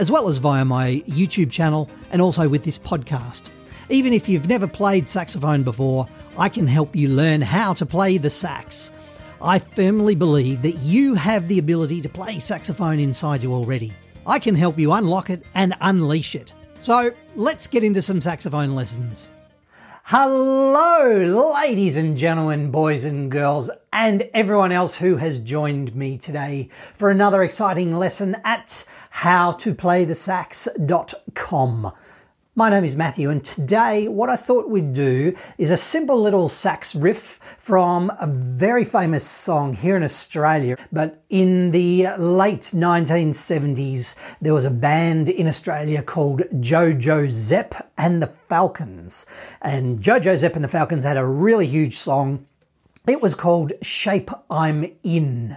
as well as via my YouTube channel and also with this podcast. Even if you've never played saxophone before, I can help you learn how to play the sax. I firmly believe that you have the ability to play saxophone inside you already. I can help you unlock it and unleash it. So let's get into some saxophone lessons. Hello, ladies and gentlemen, boys and girls, and everyone else who has joined me today for another exciting lesson at howtoplaythesax.com. My name is Matthew, and today what I thought we'd do is a simple little sax riff from a very famous song here in Australia. But in the late 1970s, there was a band in Australia called Jojo Zep and the Falcons. And Jojo Zep and the Falcons had a really huge song. It was called Shape I'm In.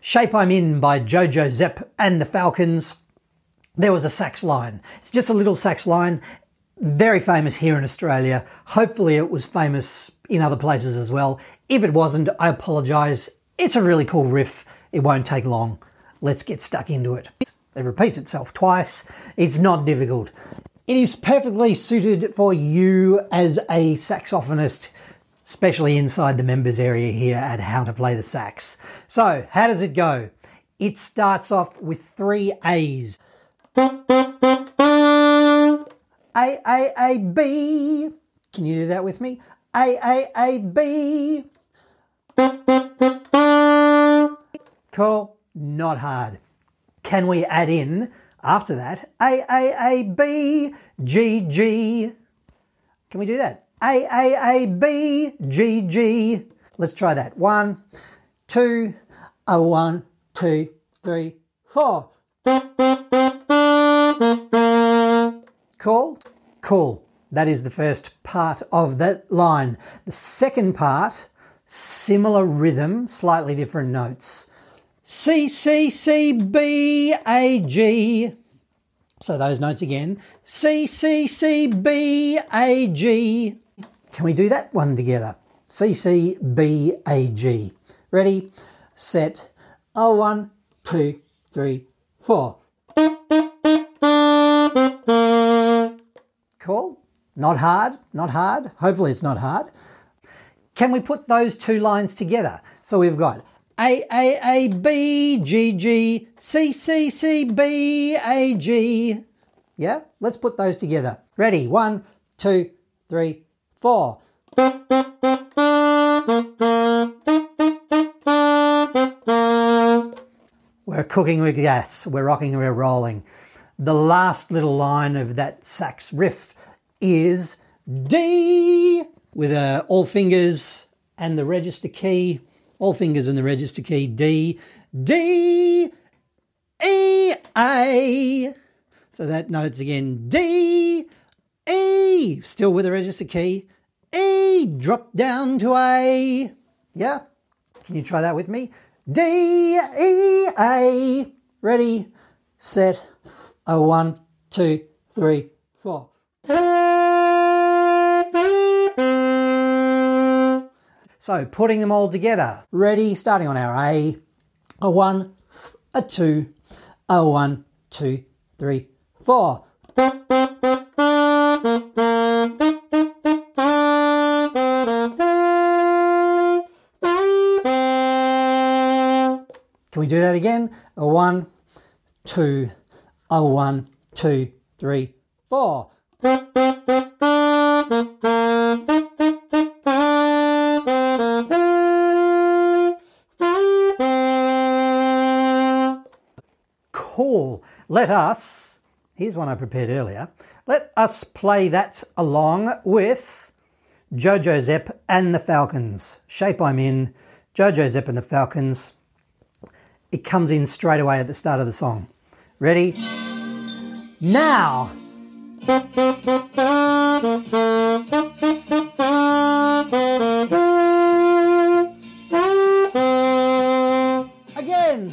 Shape I'm In by Jojo Zep and the Falcons there was a sax line. It's just a little sax line, very famous here in Australia. Hopefully, it was famous in other places as well. If it wasn't, I apologise. It's a really cool riff. It won't take long. Let's get stuck into it. It repeats itself twice. It's not difficult. It is perfectly suited for you as a saxophonist, especially inside the members area here at How to Play the Sax. So, how does it go? It starts off with three A's. A, A, A, B. Can you do that with me? A, A, A, B. Cool. Not hard. Can we add in after that A, A, A, B, G, G? Can we do that? A, A, A, B, G, G. Let's try that. One, two, a one, two, three, four. Cool? Cool. That is the first part of that line. The second part, similar rhythm, slightly different notes. C, C, C, B, A, G. So those notes again. C, C, C, B, A, G. Can we do that one together? C, C, B, A, G. Ready, set, oh, one, two, three, four. Cool. Not hard, not hard. Hopefully it's not hard. Can we put those two lines together? So we've got A, A, A, B, G, G, C, C, C, B, A, G. Yeah, let's put those together. Ready? One, two, three, four. We're cooking with gas. We're rocking, we're rolling. The last little line of that sax riff is D with uh, all fingers and the register key, all fingers and the register key, D, D, E, A. So that notes again, D, Still with the register key, E, drop down to A. Yeah? Can you try that with me? D, E, A. Ready, set, a one, two, three, four. So putting them all together. Ready, starting on our A. A one, a two, a one, two, three, four. Can we do that again? A one, two, a one, two, three, four. Cool. Let us, here's one I prepared earlier, let us play that along with Jojo Zep and the Falcons. Shape I'm in, Jojo Zep and the Falcons. It comes in straight away at the start of the song. Ready? now. Again.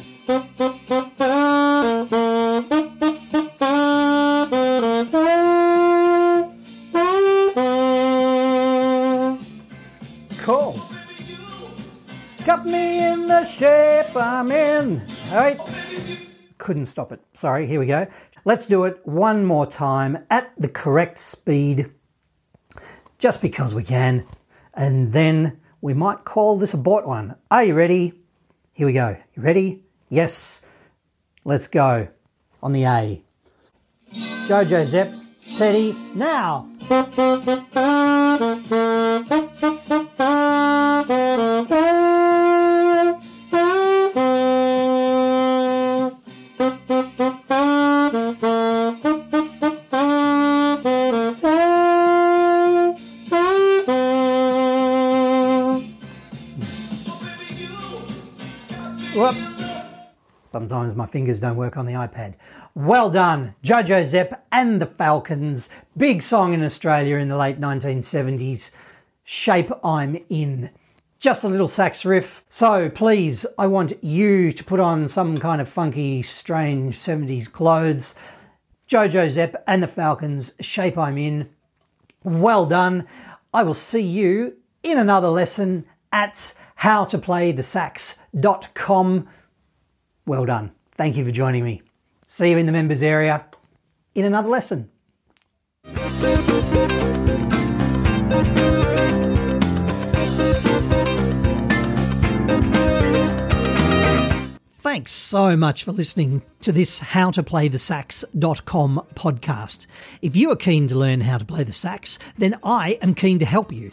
I'm in. All right. Couldn't stop it. Sorry, here we go. Let's do it one more time at the correct speed, just because we can. And then we might call this a bought one. Are you ready? Here we go. You ready? Yes. Let's go. On the A. Jojo Zep, steady, now. Sometimes my fingers don't work on the iPad. Well done, Jojo Zep and the Falcons. Big song in Australia in the late 1970s. Shape I'm In. Just a little sax riff. So please, I want you to put on some kind of funky, strange 70s clothes. Jojo Zep and the Falcons, Shape I'm In. Well done. I will see you in another lesson at howtoplaythesax.com. Well done. Thank you for joining me. See you in the members area in another lesson. Thanks so much for listening to this howtoplaythesax.com podcast. If you are keen to learn how to play the sax, then I am keen to help you.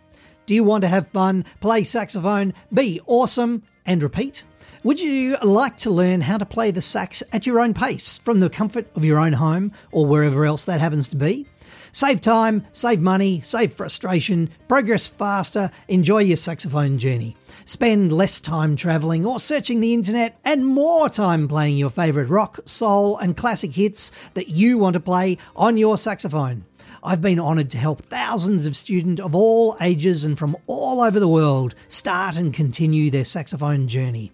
Do you want to have fun, play saxophone, be awesome, and repeat? Would you like to learn how to play the sax at your own pace from the comfort of your own home or wherever else that happens to be? Save time, save money, save frustration, progress faster, enjoy your saxophone journey. Spend less time travelling or searching the internet and more time playing your favourite rock, soul, and classic hits that you want to play on your saxophone. I've been honoured to help thousands of students of all ages and from all over the world start and continue their saxophone journey.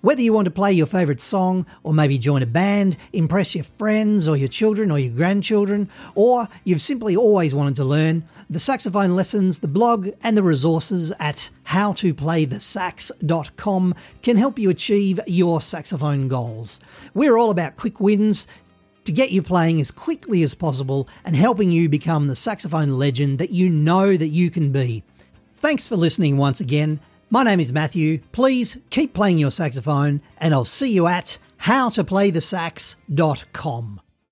Whether you want to play your favourite song, or maybe join a band, impress your friends or your children or your grandchildren, or you've simply always wanted to learn, the saxophone lessons, the blog, and the resources at howtoplaythesax.com can help you achieve your saxophone goals. We're all about quick wins to get you playing as quickly as possible and helping you become the saxophone legend that you know that you can be. Thanks for listening once again. My name is Matthew. Please keep playing your saxophone, and I'll see you at howtoplaythesax.com.